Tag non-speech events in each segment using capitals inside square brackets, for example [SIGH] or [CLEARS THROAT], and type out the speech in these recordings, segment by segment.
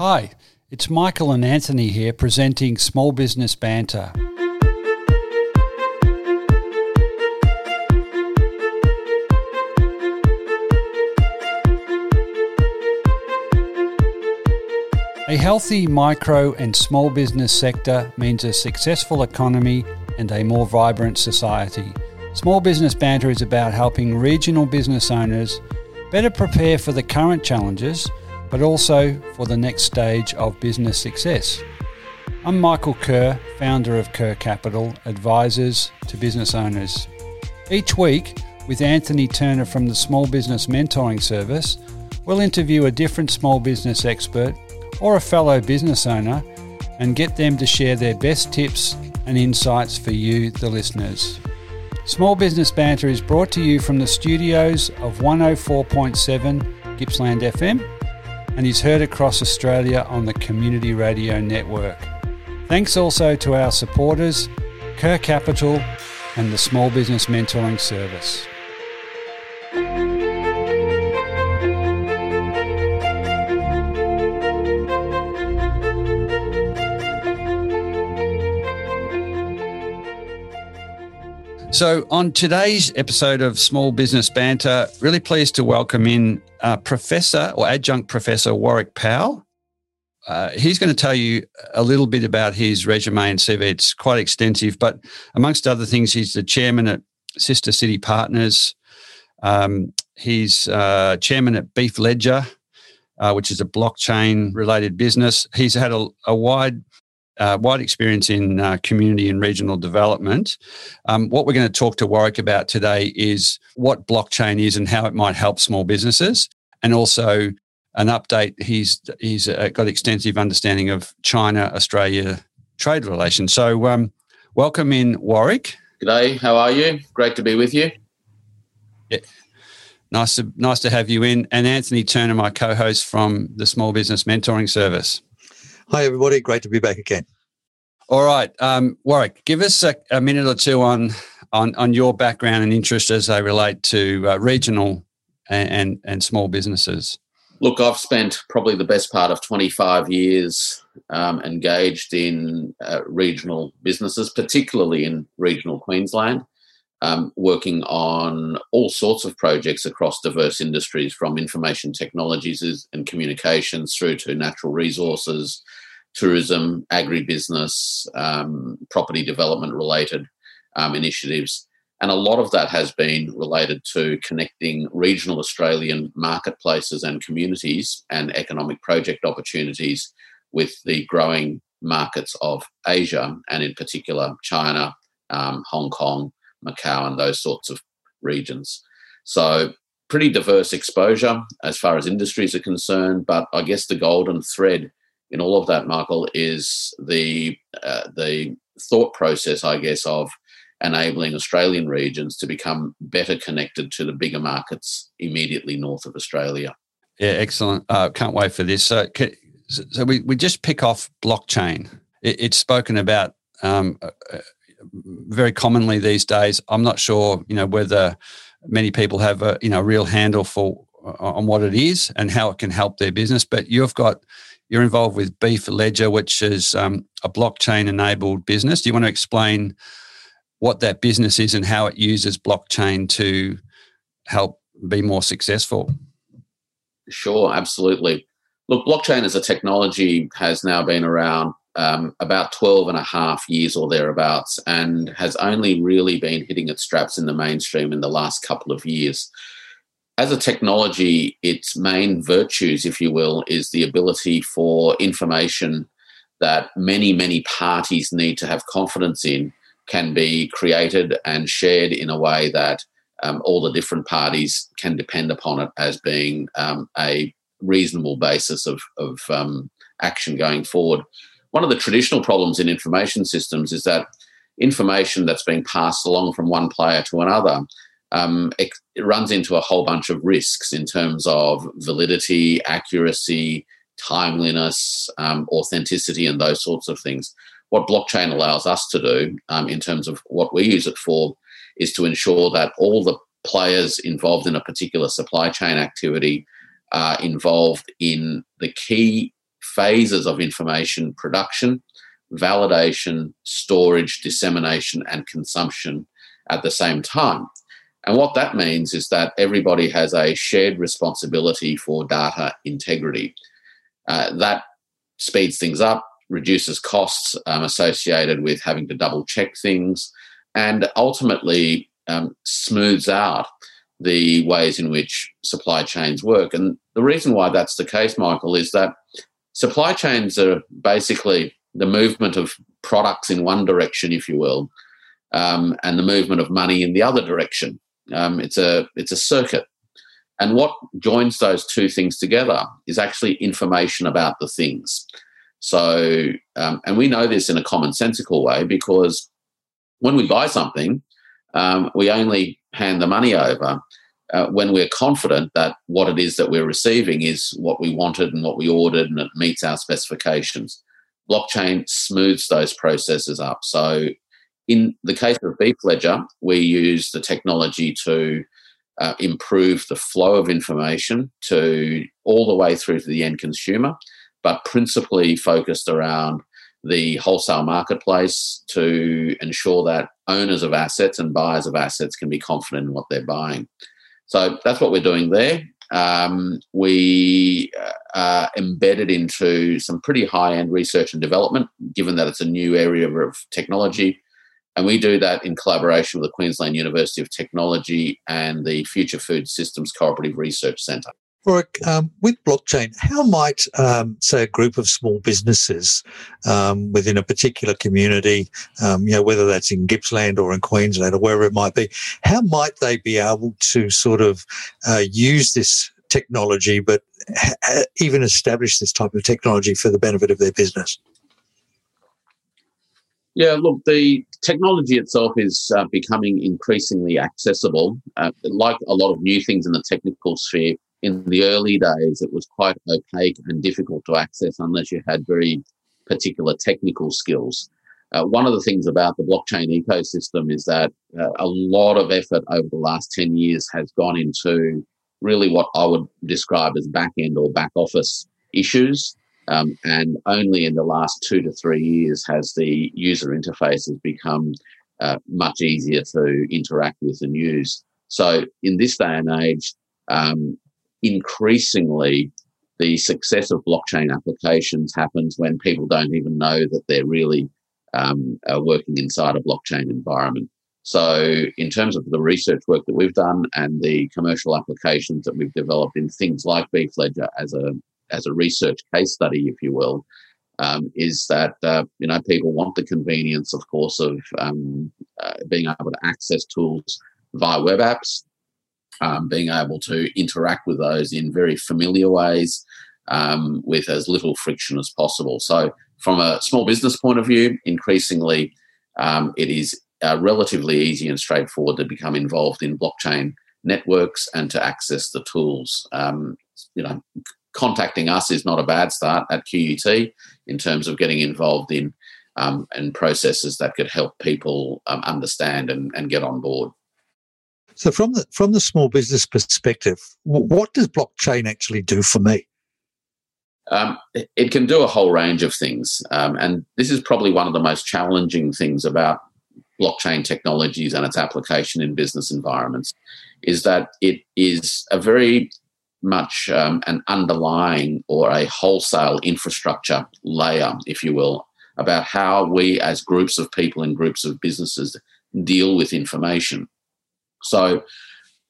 Hi, it's Michael and Anthony here presenting Small Business Banter. A healthy micro and small business sector means a successful economy and a more vibrant society. Small Business Banter is about helping regional business owners better prepare for the current challenges, but also for the next stage of business success. I'm Michael Kerr, founder of Kerr Capital, advisors to business owners. Each week, with Anthony Turner from the Small Business Mentoring Service, we'll interview a different small business expert or a fellow business owner and get them to share their best tips and insights for you, the listeners. Small Business Banter is brought to you from the studios of 104.7 Gippsland FM and is heard across Australia on the Community Radio Network. Thanks also to our supporters, Kerr Capital and the Small Business Mentoring Service. So, on today's episode of Small Business Banter, really pleased to welcome in uh, Professor or Adjunct Professor Warwick Powell. Uh, he's going to tell you a little bit about his resume and CV. It's quite extensive, but amongst other things, he's the chairman at Sister City Partners. Um, he's uh, chairman at Beef Ledger, uh, which is a blockchain related business. He's had a, a wide uh, wide experience in uh, community and regional development. Um, what we're going to talk to Warwick about today is what blockchain is and how it might help small businesses, and also an update. He's he's uh, got extensive understanding of China Australia trade relations. So, um, welcome in Warwick. G'day, how are you? Great to be with you. Yeah. Nice to nice to have you in, and Anthony Turner, my co-host from the Small Business Mentoring Service. Hi, everybody. Great to be back again. All right, um, Warwick, give us a, a, minute or two on, on on your background and interest as they relate to uh, regional and, and, and small businesses. Look, I've spent probably the best part of 25 years um, engaged in uh, regional businesses, particularly in regional Queensland, um, working on all sorts of projects across diverse industries from information technologies and communications through to natural resources, tourism, agribusiness, um, property development related um, initiatives. And a lot of that has been related to connecting regional Australian marketplaces and communities and economic project opportunities with the growing markets of Asia and, in particular, China, um, Hong Kong, Macau, and those sorts of regions. So, pretty diverse exposure as far as industries are concerned. But I guess the golden thread in all of that, Michael, is the uh, the thought process, I guess, of enabling Australian regions to become better connected to the bigger markets immediately north of Australia. Yeah, excellent. Uh, can't wait for this. So, so we, we just pick off blockchain. It, it's spoken about um, uh, uh, very commonly these days. I'm not sure, you know, whether many people have a you know real handle for uh, on what it is and how it can help their business. But you've got you're involved with Beef Ledger, which is um, a blockchain enabled business. Do you want to explain what that business is and how it uses blockchain to help be more successful? Sure, absolutely. Look, blockchain as a technology has now been around um, about 12 and a half years or thereabouts and has only really been hitting its straps in the mainstream in the last couple of years as a technology, its main virtues, if you will, is the ability for information that many, many parties need to have confidence in can be created and shared in a way that um, all the different parties can depend upon it as being um, a reasonable basis of, of um, action going forward. One of the traditional problems in information systems is that information that's being passed along from one player to another um, it, it, runs into a whole bunch of risks in terms of validity, accuracy, timeliness, um, authenticity, and those sorts of things. What blockchain allows us to do, um, in terms of what we use it for, is to ensure that all the players involved in a particular supply chain activity are involved in the key phases of information production, validation, storage, dissemination, and consumption at the same time. And what that means is that everybody has a shared responsibility for data integrity. Uh, that speeds things up, reduces costs um, associated with having to double check things, and ultimately um, smooths out the ways in which supply chains work. And the reason why that's the case, Michael, is that supply chains are basically the movement of products in one direction, if you will, um, and the movement of money in the other direction. Um, it's a it's a circuit, and what joins those two things together is actually information about the things. So, um, and we know this in a commonsensical way because when we buy something, um, we only hand the money over uh, when we're confident that what it is that we're receiving is what we wanted and what we ordered and it meets our specifications. Blockchain smooths those processes up. So, in the case of Beef Ledger, we use the technology to uh, improve the flow of information to all the way through to the end consumer, but principally focused around the wholesale marketplace to ensure that owners of assets and buyers of assets can be confident in what they're buying. So that's what we're doing there. Um, we uh, are embedded into some pretty high end research and development, given that it's a new area of technology. And we do that in collaboration with the Queensland University of Technology and the Future Food Systems Cooperative Research Centre. Warwick, um, with blockchain, how might, um, say, a group of small businesses um, within a particular community, um, you know, whether that's in Gippsland or in Queensland or wherever it might be, how might they be able to sort of uh, use this technology, but ha- even establish this type of technology for the benefit of their business? Yeah, look, the technology itself is uh, becoming increasingly accessible. Uh, like a lot of new things in the technical sphere, in the early days, it was quite opaque and difficult to access unless you had very particular technical skills. Uh, one of the things about the blockchain ecosystem is that uh, a lot of effort over the last 10 years has gone into really what I would describe as back end or back office issues. Um, and only in the last two to three years has the user interfaces become uh, much easier to interact with and use. So in this day and age, um, increasingly the success of blockchain applications happens when people don't even know that they're really um, working inside a blockchain environment. So, in terms of the research work that we've done and the commercial applications that we've developed in things like Beef Ledger as a as a research case study, if you will, um, is that uh, you know people want the convenience, of course, of um, uh, being able to access tools via web apps, um, being able to interact with those in very familiar ways, um, with as little friction as possible. So, from a small business point of view, increasingly um, it is uh, relatively easy and straightforward to become involved in blockchain networks and to access the tools. Um, you know, contacting us is not a bad start at QUT in terms of getting involved in um, and processes that could help people um, understand and, and get on board. So, from the from the small business perspective, what does blockchain actually do for me? Um, it can do a whole range of things, um, and this is probably one of the most challenging things about blockchain technologies and its application in business environments, is that it is a very much um, an underlying or a wholesale infrastructure layer, if you will, about how we as groups of people and groups of businesses deal with information. So,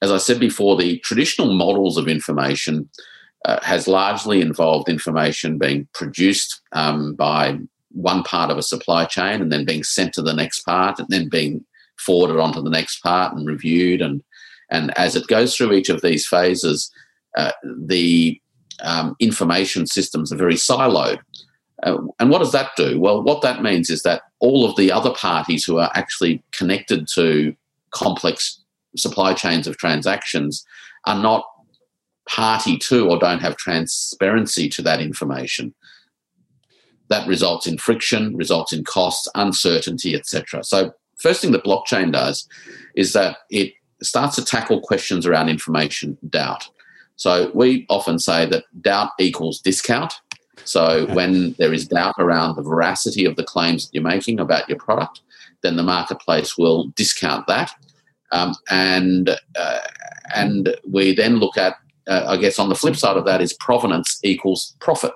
as I said before, the traditional models of information uh, has largely involved information being produced um, by one part of a supply chain and then being sent to the next part and then being forwarded onto the next part and reviewed and and as it goes through each of these phases uh, the um, information systems are very siloed. Uh, and what does that do? Well, what that means is that all of the other parties who are actually connected to complex supply chains of transactions are not party to or don't have transparency to that information. That results in friction, results in costs, uncertainty, etc. So, first thing that blockchain does is that it starts to tackle questions around information doubt. So we often say that doubt equals discount. So when there is doubt around the veracity of the claims that you're making about your product, then the marketplace will discount that, um, and uh, and we then look at, uh, I guess, on the flip side of that is provenance equals profit.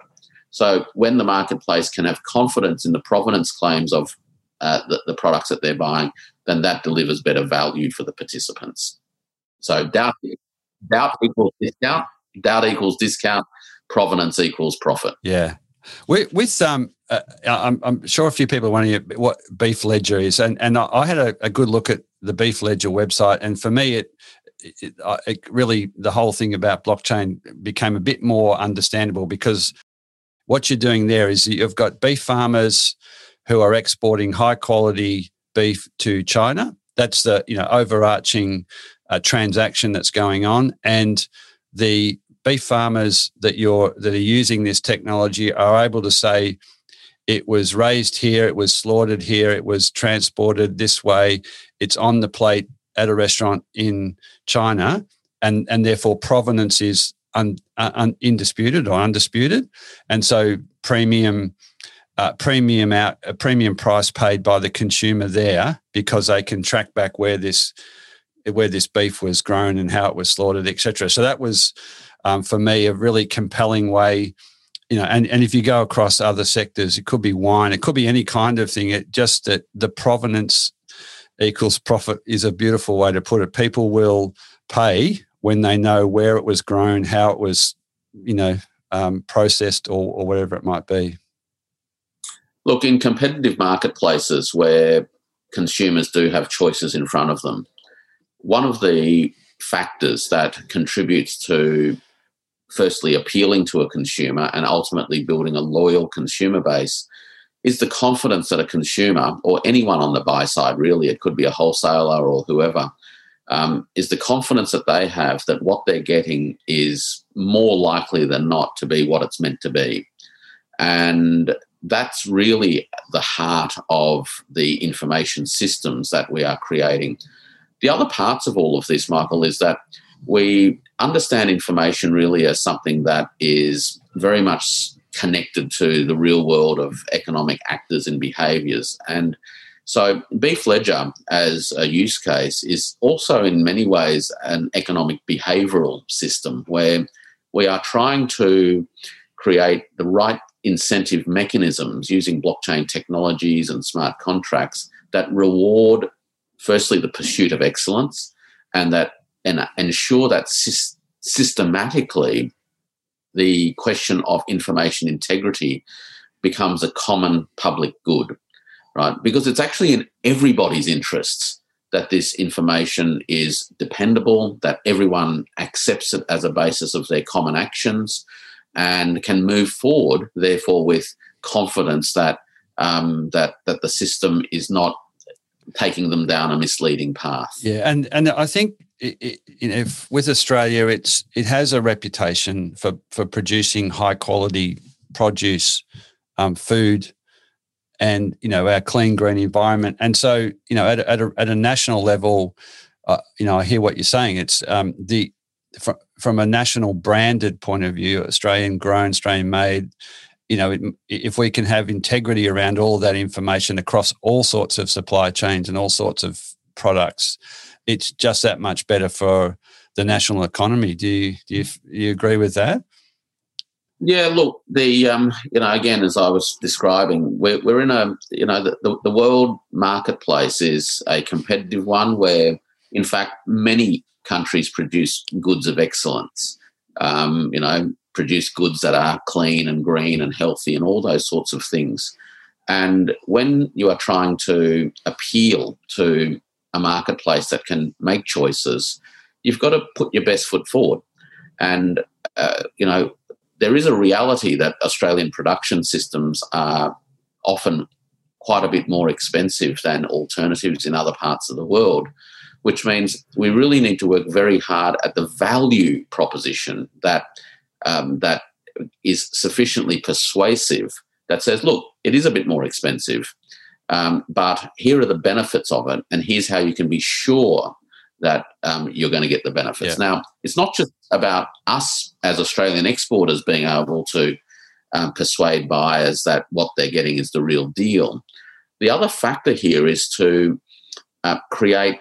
So when the marketplace can have confidence in the provenance claims of uh, the, the products that they're buying, then that delivers better value for the participants. So doubt doubt equals discount, doubt equals discount, provenance equals profit. Yeah. With, with um, uh, I'm, I'm, sure a few people are wondering what Beef Ledger is, and and I had a, a good look at the Beef Ledger website, and for me, it, it, it really the whole thing about blockchain became a bit more understandable because what you're doing there is you've got beef farmers who are exporting high quality beef to China. That's the you know overarching uh, transaction that's going on, and the beef farmers that you're that are using this technology are able to say it was raised here, it was slaughtered here, it was transported this way, it's on the plate at a restaurant in China, and and therefore provenance is un, un, indisputed or undisputed, and so premium. Uh, premium out a premium price paid by the consumer there because they can track back where this where this beef was grown and how it was slaughtered, etc. So that was um, for me a really compelling way you know and, and if you go across other sectors it could be wine it could be any kind of thing. It just that the provenance equals profit is a beautiful way to put it. People will pay when they know where it was grown how it was you know um, processed or, or whatever it might be. Look in competitive marketplaces where consumers do have choices in front of them one of the factors that contributes to firstly appealing to a consumer and ultimately building a loyal consumer base is the confidence that a consumer or anyone on the buy side, really, it could be a wholesaler or whoever, um, is the confidence that they have that what they're getting is more likely than not to be what it's meant to be. And that's really the heart of the information systems that we are creating. The other parts of all of this, Michael, is that we understand information really as something that is very much connected to the real world of economic actors and behaviors. And so, Beef Ledger as a use case is also, in many ways, an economic behavioral system where we are trying to create the right incentive mechanisms using blockchain technologies and smart contracts that reward, firstly, the pursuit of excellence and that and ensure that sy- systematically the question of information integrity becomes a common public good, right? Because it's actually in everybody's interests that this information is dependable, that everyone accepts it as a basis of their common actions, and can move forward, therefore, with confidence that um, that that the system is not taking them down a misleading path. Yeah, and and I think it, you know, if with Australia, it's it has a reputation for for producing high quality produce, um, food, and you know our clean green environment. And so you know at at a, at a national level, uh, you know I hear what you're saying. It's um, the from from a national branded point of view, Australian grown, Australian made. You know, if we can have integrity around all that information across all sorts of supply chains and all sorts of products, it's just that much better for the national economy. Do you do you, do you agree with that? Yeah, look, the um, you know, again, as I was describing, we're, we're in a you know the, the, the world marketplace is a competitive one where, in fact, many countries produce goods of excellence. Um, you know, produce goods that are clean and green and healthy and all those sorts of things. And when you are trying to appeal to a marketplace that can make choices, you've got to put your best foot forward. And, uh, you know, there is a reality that Australian production systems are often quite a bit more expensive than alternatives in other parts of the world, which means we really need to work very hard at the value proposition that um, that is sufficiently persuasive that says, look, it is a bit more expensive, um, but here are the benefits of it, and here's how you can be sure that um, you're going to get the benefits. Yeah. Now, it's not just about us as Australian exporters being able to um, persuade buyers that what they're getting is the real deal. The other factor here is to uh, create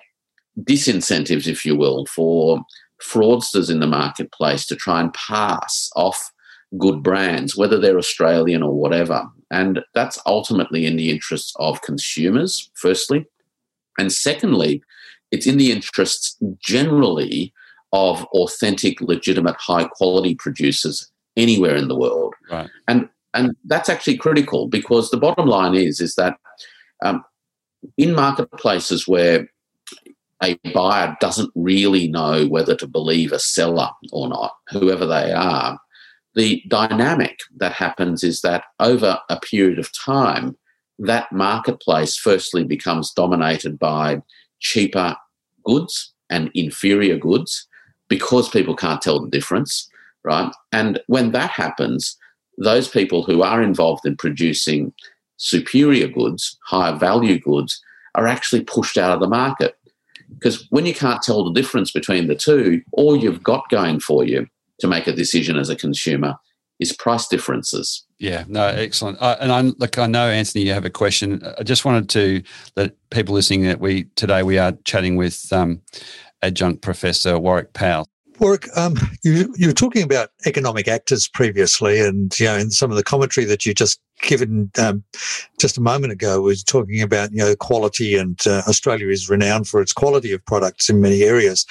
disincentives, if you will, for fraudsters in the marketplace to try and pass off good brands, whether they're Australian or whatever. And that's ultimately in the interests of consumers, firstly. And secondly, it's in the interests generally of authentic, legitimate, high quality producers anywhere in the world. Right. And and that's actually critical because the bottom line is is that um, in marketplaces where a buyer doesn't really know whether to believe a seller or not, whoever they are, the dynamic that happens is that over a period of time, that marketplace firstly becomes dominated by cheaper goods and inferior goods because people can't tell the difference, right? And when that happens, those people who are involved in producing superior goods, higher value goods, are actually pushed out of the market. Because when you can't tell the difference between the two, all you've got going for you to make a decision as a consumer is price differences. Yeah, no, excellent. Uh, and I look, I know Anthony, you have a question. I just wanted to let people listening that we today we are chatting with um, adjunct professor Warwick Powell. Warwick, um, you, you were talking about economic actors previously, and you know, in some of the commentary that you just given um, just a moment ago was talking about you know quality, and uh, Australia is renowned for its quality of products in many areas.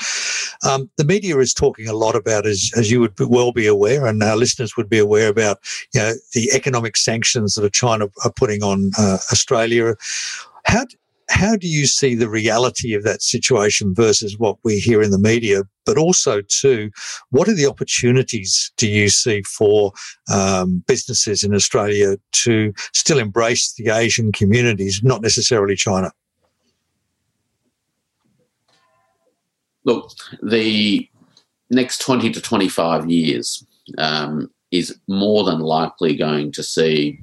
Um, the media is talking a lot about, as as you would well be aware, and our listeners would be aware about, you know, the economic sanctions that China are putting on uh, Australia. How how do you see the reality of that situation versus what we hear in the media? But also, too, what are the opportunities do you see for um, businesses in Australia to still embrace the Asian communities, not necessarily China? Look, the next 20 to 25 years um, is more than likely going to see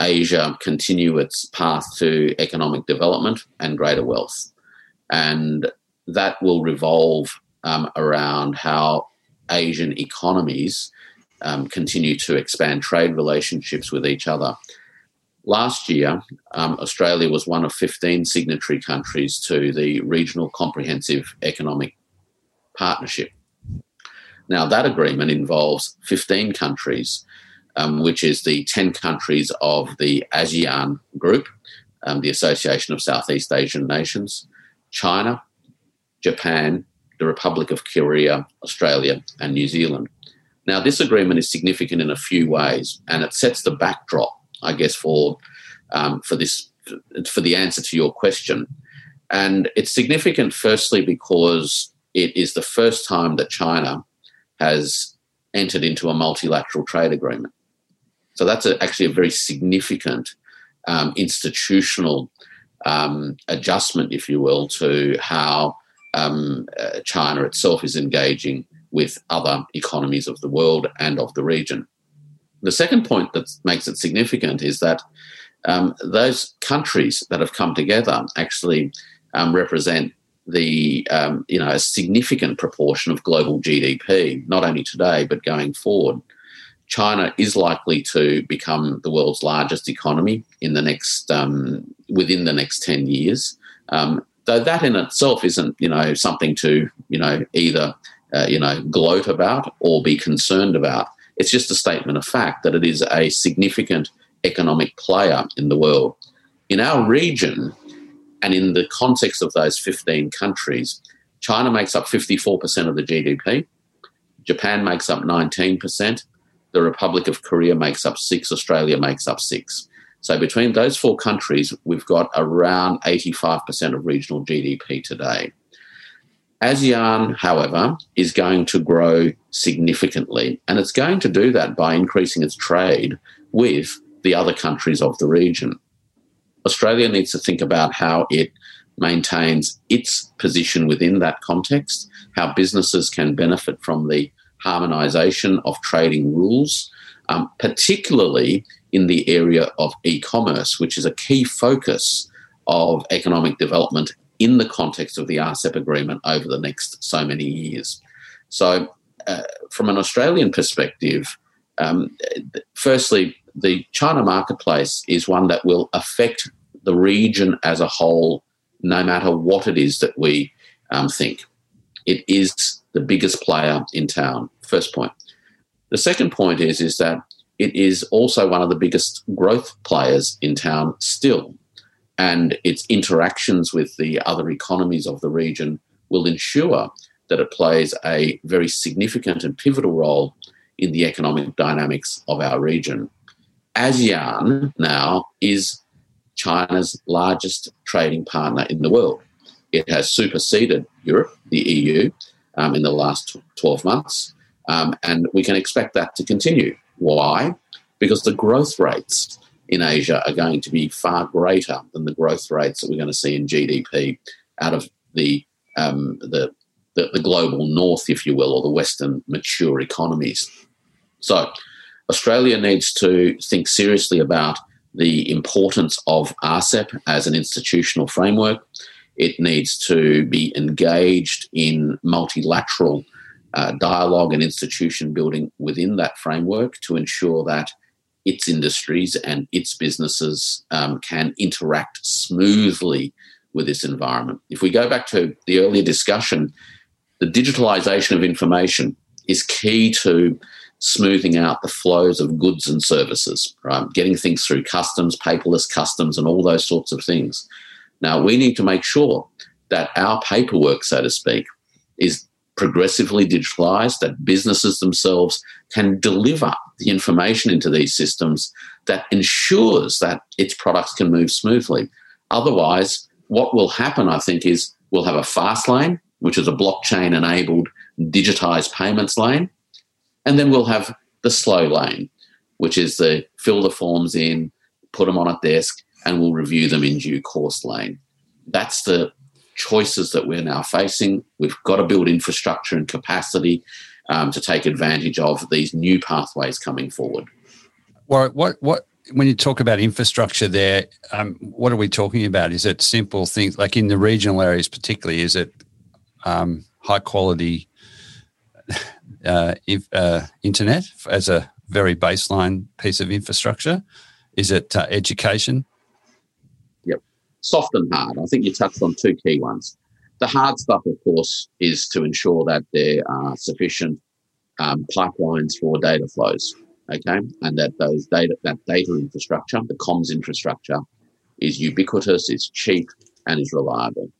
Asia continue its path to economic development and greater wealth. And that will revolve um, around how Asian economies um, continue to expand trade relationships with each other. Last year, um, Australia was one of 15 signatory countries to the Regional Comprehensive Economic Partnership. Now, that agreement involves 15 countries um, which is the 10 countries of the ASEAN group, um, the Association of Southeast Asian Nations, China, Japan, the Republic of Korea, Australia, and New Zealand. Now, this agreement is significant in a few ways, and it sets the backdrop, I guess, for um, for this for the answer to your question. And it's significant, firstly, because it is the first time that China has entered into a multilateral trade agreement. So that's a, actually a very significant um, institutional um, adjustment, if you will, to how um, uh, China itself is engaging with other economies of the world and of the region. The second point that makes it significant is that um, those countries that have come together actually um, represent the um, you know a significant proportion of global GDP, not only today but going forward. China is likely to become the world's largest economy in the next um, within the next ten years. Um, though that in itself isn't you know something to you know either uh, you know gloat about or be concerned about. It's just a statement of fact that it is a significant economic player in the world. In our region, and in the context of those 15 countries, China makes up 54% of the GDP. Japan makes up 19%. The Republic of Korea makes up six, Australia makes up six. So between those four countries, we've got around 85% of regional GDP today. ASEAN, however, is going to grow significantly, and it's going to do that by increasing its trade with the other countries of the region. Australia needs to think about how it maintains its position within that context, how businesses can benefit from the harmonisation of trading rules, um, particularly in the area of e commerce, which is a key focus of economic development in the context of the RCEP agreement over the next so many years. So, uh, from an Australian perspective, Um, firstly, the China marketplace is one that will affect the region as a whole, no matter what it is that we um, think. It is the biggest player in town. First point. The second point is is that it is also one of the biggest growth players in town still, and its interactions with the other economies of the region will ensure that it plays a very significant and pivotal role in the economic dynamics of our region. ASEAN now is China's largest trading partner in the world. It has superseded Europe, the EU, um, in the last 12 months, um, and we can expect that to continue. Why? Because the growth rates in Asia are going to be far greater than the growth rates that we're going to see in GDP out of the, um, the, the, the global north, if you will, or the Western mature economies. So, Australia needs to think seriously about the importance of RCEP as an institutional framework. It needs to be engaged in multilateral uh, dialogue and institution building within that framework to ensure that its industries and its businesses um, can interact smoothly with this environment. If we go back to the earlier discussion, the digitalization of information is key to smoothing out the flows of goods and services, right? Getting things through customs, paperless customs, and all those sorts of things. Now, we need to make sure that our paperwork, so to speak, is progressively digitalized, that businesses themselves can deliver the information into these systems that ensures that its products can move smoothly. Otherwise, what will happen, I think, is we'll have a fast lane, which is a blockchain enabled digitized payments lane, and then we'll have the slow lane, which is the fill the forms in, put them on a desk, and we'll review them in due course lane. That's the choices that we're now facing. We've got to build infrastructure and capacity um, to take advantage of these new pathways coming forward. What what when you talk about infrastructure there, um, what are we talking about? Is it simple things like in the regional areas, particularly? Is it um, high quality [LAUGHS] uh, if, uh, internet as a very baseline piece of infrastructure? Is it uh, education? Soft and hard. I think you touched on two key ones. The hard stuff, of course, is to ensure that there are sufficient um, pipelines for data flows. Okay, and that those data, that data infrastructure, the comms infrastructure, is ubiquitous, is cheap, and is reliable.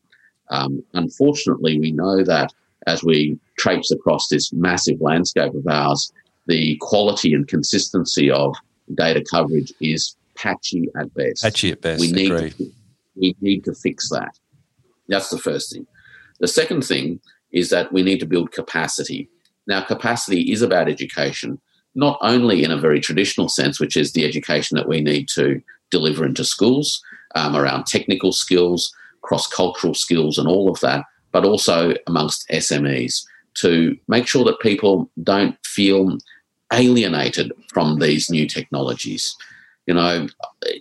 Um, unfortunately, we know that as we traipse across this massive landscape of ours, the quality and consistency of data coverage is patchy at best. Patchy at best. We need, to, we need to fix that. That's the first thing. The second thing is that we need to build capacity. Now, capacity is about education, not only in a very traditional sense, which is the education that we need to deliver into schools um, around technical skills, cross cultural skills, and all of that, but also amongst SMEs to make sure that people don't feel alienated from these new technologies. You know,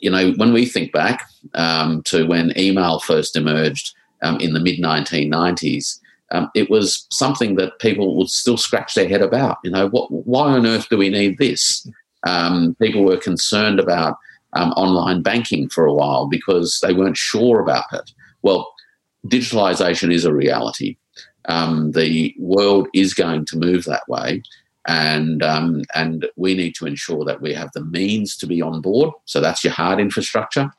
you know, when we think back um, to when email first emerged um, in the mid 1990s, um, it was something that people would still scratch their head about. You know, what, why on earth do we need this? Um, people were concerned about um, online banking for a while because they weren't sure about it. Well, digitalization is a reality. Um, the world is going to move that way, and um, and we need to ensure that we have the means to be on board. So that's your hard infrastructure,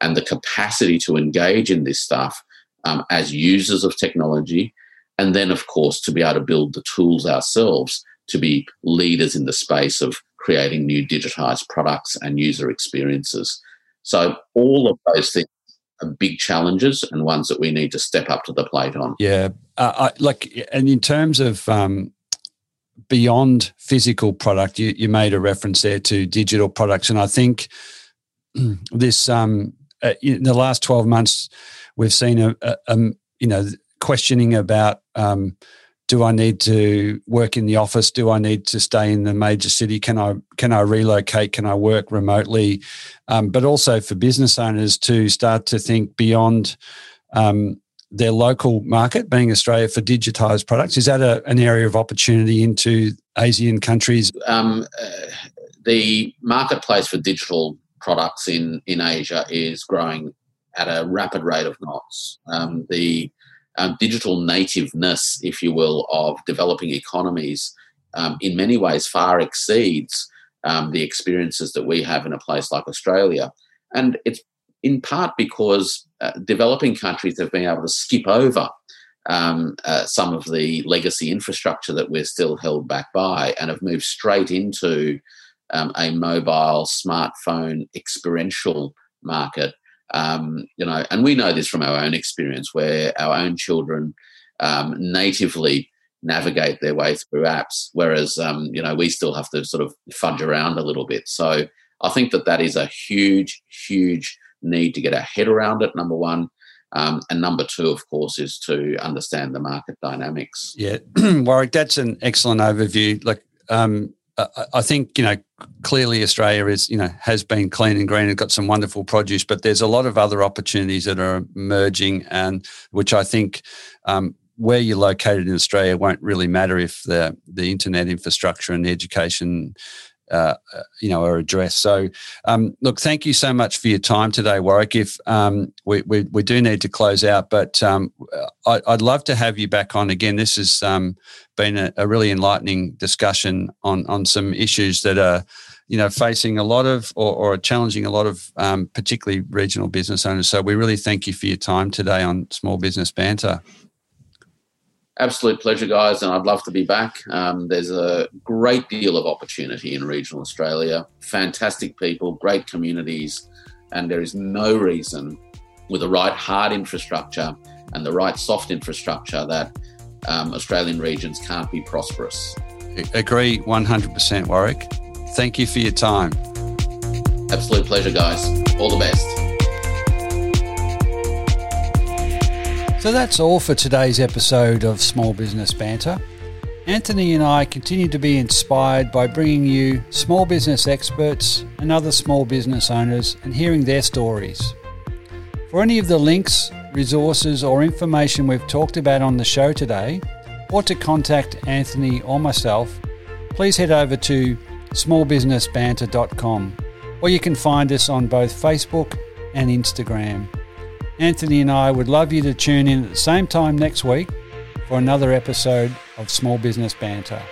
and the capacity to engage in this stuff um, as users of technology, and then of course to be able to build the tools ourselves to be leaders in the space of creating new digitized products and user experiences. So all of those things are big challenges and ones that we need to step up to the plate on. Yeah, uh, I, like, and in terms of um, beyond physical product, you, you made a reference there to digital products, and I think [CLEARS THROAT] this um, uh, in the last twelve months, we've seen a, a, a you know questioning about um, do I need to work in the office? Do I need to stay in the major city? Can I can I relocate? Can I work remotely? Um, but also for business owners to start to think beyond um, their local market, being Australia, for digitized products. Is that a, an area of opportunity into Asian countries? Um, uh, the marketplace for digital products in, in Asia is growing at a rapid rate of knots. Um, the um, digital nativeness, if you will, of developing economies um, in many ways far exceeds um, the experiences that we have in a place like Australia. And it's in part because uh, developing countries have been able to skip over um, uh, some of the legacy infrastructure that we're still held back by and have moved straight into um, a mobile smartphone experiential market. Um, you know, and we know this from our own experience, where our own children um, natively navigate their way through apps, whereas um, you know we still have to sort of fudge around a little bit. So I think that that is a huge, huge need to get our head around it. Number one, um, and number two, of course, is to understand the market dynamics. Yeah, [CLEARS THROAT] Warwick, that's an excellent overview. Like, um, I think you know clearly Australia is you know has been clean and green and got some wonderful produce, but there's a lot of other opportunities that are emerging, and which I think um, where you're located in Australia won't really matter if the the internet infrastructure and the education uh, you know, are addressed. So, um, look, thank you so much for your time today, Warwick. If um, we, we, we do need to close out, but um, I, would love to have you back on again. This has um, been a, a, really enlightening discussion on on some issues that are, you know, facing a lot of or, or challenging a lot of um, particularly regional business owners. So, we really thank you for your time today on Small Business Banter absolute pleasure, guys, and I'd love to be back. Um, there's a great deal of opportunity in regional Australia, fantastic people, great communities, and there is no reason with the right hard infrastructure and the right soft infrastructure that um, Australian regions can't be prosperous. Agree 100%, Warwick. Thank you for your time. Absolute pleasure, guys. All the best. So that's all for today's episode of Small Business Banter. Anthony and I continue to be inspired by bringing you small business experts and other small business owners and hearing their stories. For any of the links, resources, or information we've talked about on the show today, or to contact Anthony or myself, please head over to smallbusinessbanter.com, or you can find us on both Facebook and Instagram. Anthony and I would love you to tune in at the same time next week for another episode of Small Business Banter.